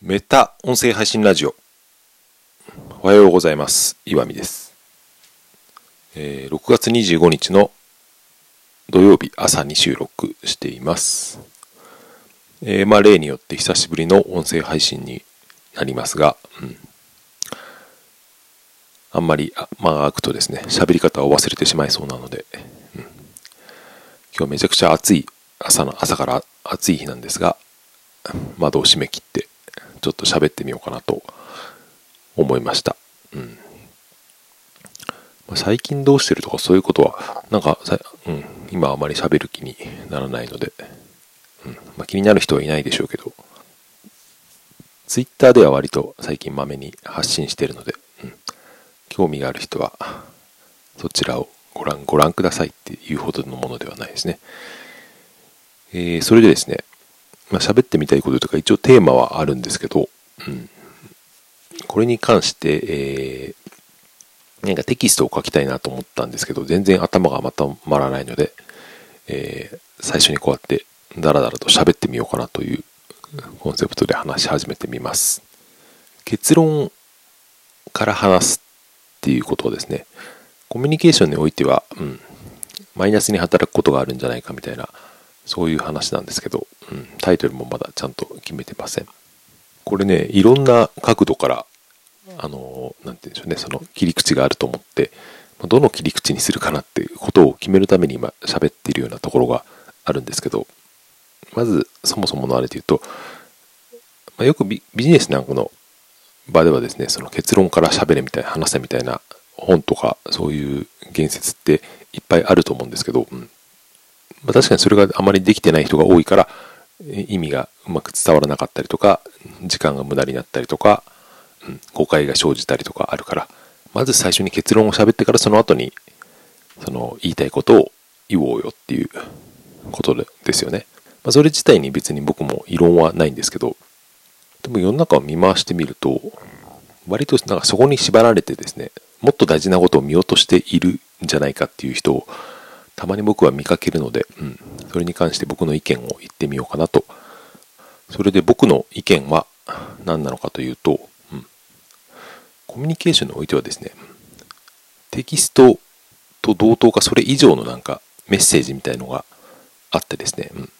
メタ音声配信ラジオ。おはようございます。岩見です。えー6月25日の土曜日朝に収録しています。えーまあ例によって久しぶりの音声配信になりますが、うん、あんまり間が空くとですね、喋り方を忘れてしまいそうなので、うん今日めちゃくちゃ暑い朝の朝から暑い日なんですが、窓を閉め切ってちょっと喋ってみようかなと思いました。うん。最近どうしてるとかそういうことは、なんかさ、うん、今あまり喋る気にならないので、うん。まあ、気になる人はいないでしょうけど、ツイッターでは割と最近まめに発信してるので、うん。興味がある人は、そちらをご覧、ご覧くださいっていうほどのものではないですね。えー、それでですね、まあ、喋ってみたいこととか一応テーマはあるんですけど、うん、これに関して、えー、なんかテキストを書きたいなと思ったんですけど、全然頭がまとまらないので、えー最初にこうやってダラダラと喋ってみようかなというコンセプトで話し始めてみます。結論から話すっていうことをですね、コミュニケーションにおいては、うん、マイナスに働くことがあるんじゃないかみたいな、そういう話なんですけど、うん、タイトルもまだちゃんと決めてません。これね、いろんな角度から、あの、なんて言うんでしょうね、その切り口があると思って、どの切り口にするかなっていうことを決めるために今喋っているようなところがあるんですけど、まずそもそものあれで言うと、まあ、よくビビジネスなんかの場ではですね、その結論から喋れみたいな、話せみたいな本とか、そういう言説っていっぱいあると思うんですけど、うんまあ、確かにそれがあまりできてない人が多いから、意味がうまく伝わらなかったりとか、時間が無駄になったりとか、うん、誤解が生じたりとかあるから、まず最初に結論を喋ってからその後に、その言いたいことを言おうよっていうことでですよね。まあ、それ自体に別に僕も異論はないんですけど、でも世の中を見回してみると、割となんかそこに縛られてですね、もっと大事なことを見落としているんじゃないかっていう人をたまに僕は見かけるので、うん、それに関して僕の意見を言ってみようかなと。それで僕の意見は何なのかというと、うん、コミュニケーションにおいてはですね、テキストと同等かそれ以上のなんかメッセージみたいのがあってですね、うん、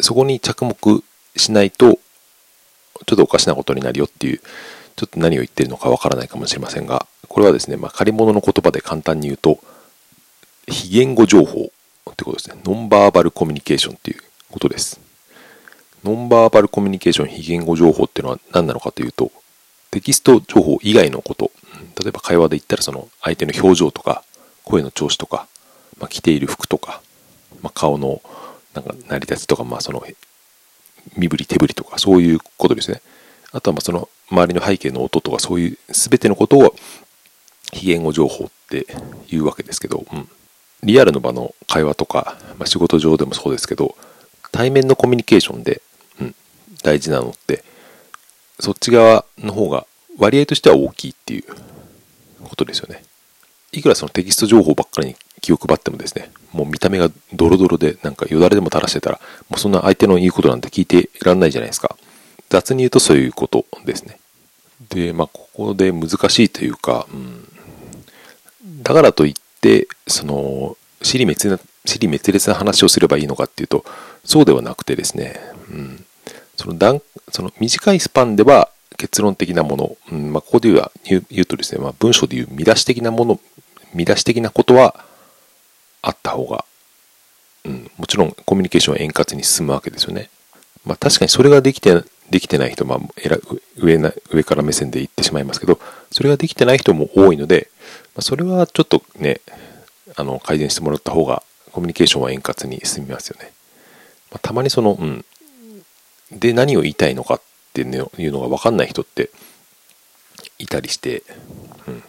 そこに着目しないと、ちょっとおかしなことになるよっていう、ちょっと何を言ってるのかわからないかもしれませんが、これはですね、まあ、借り物の言葉で簡単に言うと、非言語情報ってことですね。ノンバーバルコミュニケーションっていうことです。ノンバーバルコミュニケーション非言語情報っていうのは何なのかというと、テキスト情報以外のこと、例えば会話で言ったらその相手の表情とか、声の調子とか、まあ、着ている服とか、まあ、顔のなんか成り立ちとか、まあ、その身振り手振りとかそういうことですね。あとはまあその周りの背景の音とかそういう全てのことを非言語情報っていうわけですけど、うん、リアルの場の会話とか、まあ、仕事上でもそうですけど対面のコミュニケーションで、うん、大事なのってそっち側の方が割合としては大きいっていうことですよね。いくらそのテキスト情報ばっかりに気を配ってもですね、もう見た目がドロドロで、なんかよだれでも垂らしてたら、もうそんな相手の言うことなんて聞いていらんないじゃないですか。雑に言うとそういうことですね。で、まあ、ここで難しいというか、うん、だからといって、その、尻滅裂な、尻滅裂な話をすればいいのかっていうと、そうではなくてですね、うん、その段、その短いスパンでは結論的なもの、うんまあ、ここで言う言う言うとですね、まあ、文章で言う見出し的なもの、見出し的なことはあった方が、うん、もちろんコミュニケーションは円滑に進むわけですよね。まあ、確かにそれができて、できてない人、まあ、上な上から目線で言ってしまいますけど、それができてない人も多いので、それはちょっとね、あの、改善してもらった方が、コミュニケーションは円滑に進みますよね。まあ、たまにその、うん、で何を言いたいのかっていうのが分かんない人っていたりして、うん、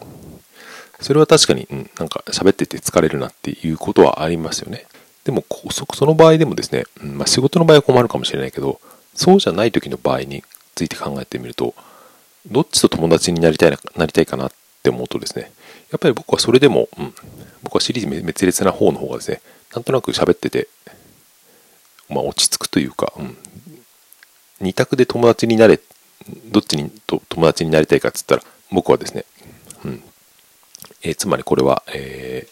それは確かに、うん、なんか喋ってて疲れるなっていうことはありますよね。でもそ、その場合でもですね、うんまあ、仕事の場合は困るかもしれないけど、そうじゃない時の場合について考えてみると、どっちと友達になりたいななりたいかなって思うとですね、やっぱり僕はそれでも、うん、僕はシリーズ滅裂な方の方がですね、なんとなく喋ってて、まあ落ち着くというか、うん、二択で友達になれどっちにと友達になりたいかっつったら僕はですね、うん。えー、つまりこれは、え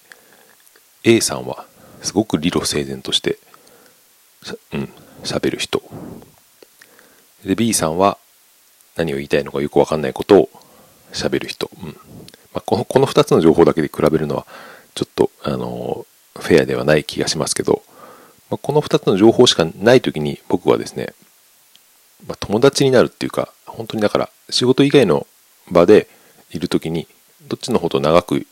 ー、A さんはすごく理路整然としてうん。喋る人。で B さんは何を言いたいのかよく分かんないことを喋る人、うん。まあ、このこの2つの情報だけで比べるのはちょっと、あのフェアではない気がしますけど、まあ、この2つの情報しかない時に僕はですね、まあ、友達になるっていうか本当にだから仕事以外の場でいる時にどっちの方と長く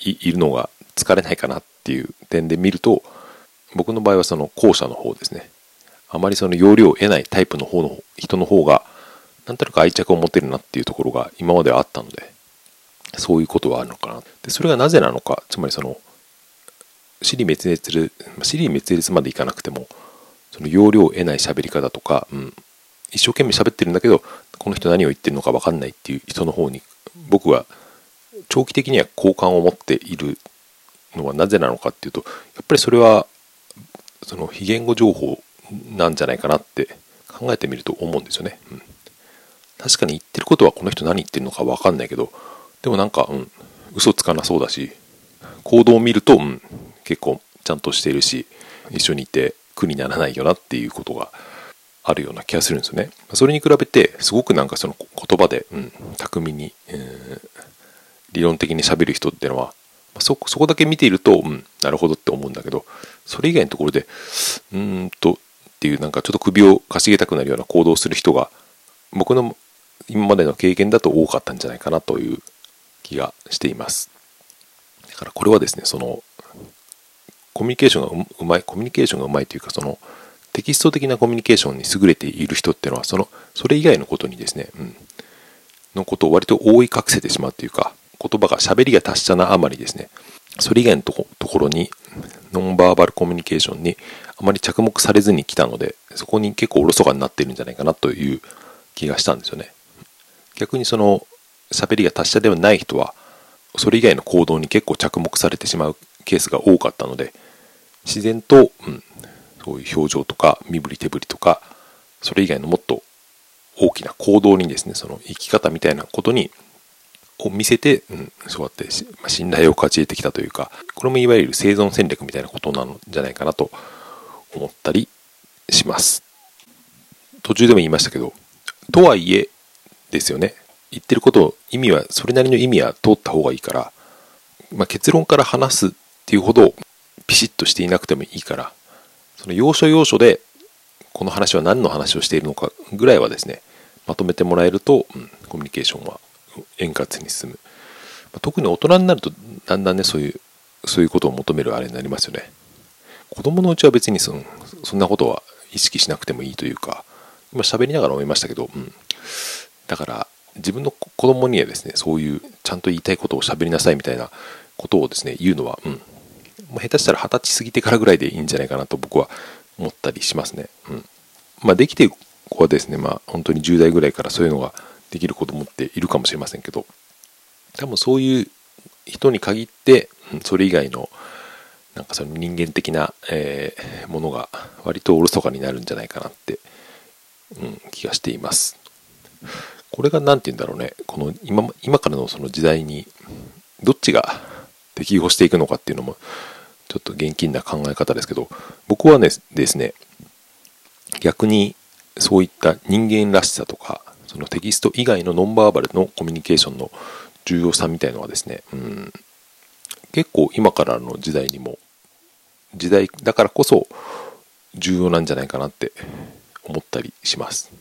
いるのが疲れないかなっていう点で見ると僕の場合はその後者の方ですね。あまりその容量を得ないタイプの方の人の方がなんとなく愛着を持てるなっていうところが今まではあったのでそういうことはあるのかなでそれがなぜなのかつまりその尻滅裂する尻滅裂までいかなくてもその要領を得ない喋り方とか、うん、一生懸命喋ってるんだけどこの人何を言ってるのか分かんないっていう人の方に僕は長期的には好感を持っているのはなぜなのかっていうとやっぱりそれはその非言語情報なんじゃないかなって考えてみると思うんですよね。うん、確かに言ってることはこの人何言ってるのか分かんないけどでもなんか、うん、嘘つかなそうだし行動を見ると、うん、結構ちゃんとしてるし一緒にいて苦にならないよなっていうことがあるような気がするんですよね。それに比べてすごくなんかその言葉で、うん、巧みに、えー、理論的にしゃべる人っていうのはそそこだけ見ていると、うん、なるほどって思うんだけどそれ以外のところでうーんとっていうなんかちょっと首をかしげたくなるような行動をする人が僕の今までの経験だと多かったんじゃないかなという気がしています。だからこれはですねそのコミュニケーションがうまいコミュニケーションがうまいというかそのテキスト的なコミュニケーションに優れている人っていうのはそのそれ以外のことにですね、うん、のことを割と覆い隠せてしまうというか言葉が喋りが達者なあまりですねそれ以外のところにノンバーバルコミュニケーションにあまり着目されずに来たのでそこに結構おろそかになってるんじゃないかなという気がしたんですよね。逆にその喋りが達者ではない人はそれ以外の行動に結構着目されてしまうケースが多かったので自然と、うん、そういう表情とか身振り手振りとかそれ以外のもっと大きな行動にですねその生き方みたいなことにを見せて、うん、そうやって、まあ、信頼を勝ち得てきたというか、これもいわゆる生存戦略みたいなことなのじゃないかなと思ったりします。途中でも言いましたけど、とはいえですよね。言ってることを、意味は、それなりの意味は通った方がいいから、まあ、結論から話すっていうほどピシッとしていなくてもいいから、その要所要所で、この話は何の話をしているのかぐらいはですね、まとめてもらえると、うん、コミュニケーションは円滑に進む。ま、特に大人になるとだんだんねそういうそういうことを求めるあれになりますよね。子供のうちは別にそのそんなことは意識しなくてもいいというか今喋りながら思いましたけど、うん、だから自分の子供にはですねそういうちゃんと言いたいことを喋りなさいみたいなことをですね言うのは、うん、もう下手したら二十歳過ぎてからぐらいでいいんじゃないかなと僕は思ったりしますね。うんまあ、できてる子はですね、まあ、本当に10代ぐらいからそういうのができる子供っているかもしれませんけど多分そういう人に限ってそれ以外のなんかその人間的な、えー、ものが割とおろそかになるんじゃないかなって、うん、気がしています。これが何て言うんだろうねこの今今からのその時代にどっちが適合していくのかっていうのもちょっと現金な考え方ですけど僕はねですね逆にそういった人間らしさとかそのテキスト以外のノンバーバルのコミュニケーションの重要さみたいのはですね、うん、結構今からの時代にも時代だからこそ重要なんじゃないかなって思ったりします。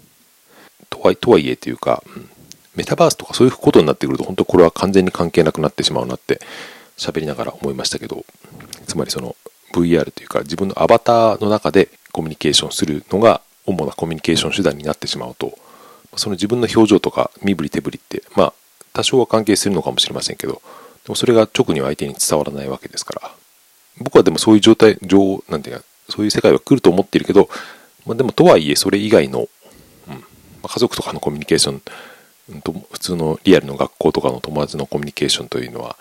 とはいとはいえというか、うん、メタバースとかそういうことになってくると本当これは完全に関係なくなってしまうなって喋りながら思いましたけどつまりその VR というか自分のアバターの中でコミュニケーションするのが主なコミュニケーション手段になってしまうとその自分の表情とか身振り手振りってまあ多少は関係するのかもしれませんけどでもそれが直には相手に伝わらないわけですから。僕はでもそういう状態状なんていうかそういう世界は来ると思っているけど、まあ、でもとはいえそれ以外の、家族とかのコミュニケーション、普通のリアルの学校とかの友達のコミュニケーションというのは、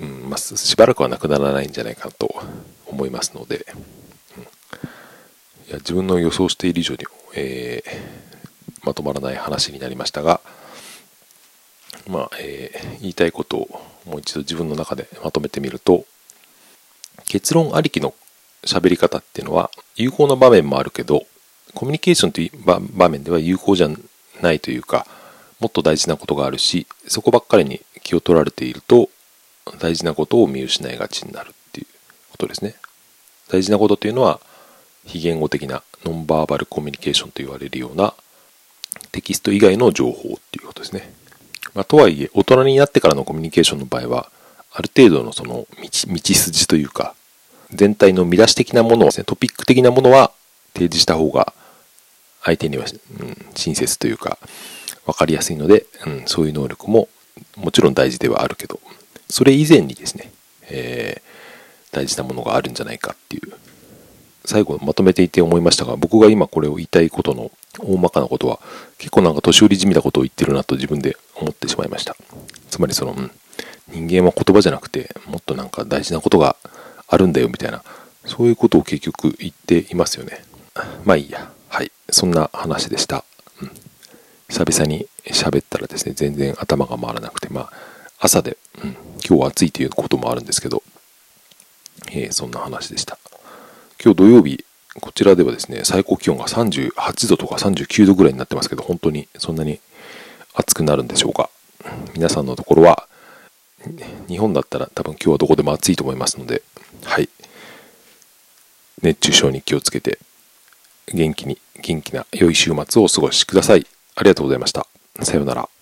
うんまあ、しばらくはなくならないんじゃないかと思いますので、うん、いや自分の予想している以上に、えーまとまらない話になりましたが、まあ、えー、言いたいことをもう一度自分の中でまとめてみると、結論ありきの喋り方っていうのは有効な場面もあるけど、コミュニケーションという場面では有効じゃないというか、もっと大事なことがあるし、そこばっかりに気を取られていると、大事なことを見失いがちになるっていうことですね。大事なことっていうのは、非言語的なノンバーバルコミュニケーションと言われるようなテキスト以外の情報っていうことですね。まあ、とはいえ、大人になってからのコミュニケーションの場合は、ある程度のその道道筋というか、全体の見出し的なものをですね、トピック的なものは提示した方が、相手には、うん、親切というか、分かりやすいので、うん、そういう能力ももちろん大事ではあるけど、それ以前にですね、えー、大事なものがあるんじゃないかっていう、最後まとめていて思いましたが、僕が今これを言いたいことの大まかなことは、結構なんか年寄りじみたことを言ってるなと自分で思ってしまいました。つまりその、うん、人間は言葉じゃなくて、もっとなんか大事なことがあるんだよみたいな、そういうことを結局言っていますよね。まあいいや。はい。そんな話でした。うん久々に喋ったらですね、全然頭が回らなくて、まあ、朝で、うん、今日は暑いということもあるんですけど、えー、そんな話でした。今日土曜日、こちらではですね、最高気温が38度とか39度ぐらいになってますけど、本当にそんなに暑くなるんでしょうか。皆さんのところは、日本だったら多分今日はどこでも暑いと思いますので、はい。熱中症に気をつけて、元気に、元気な良い週末をお過ごしください。ありがとうございました。さようなら。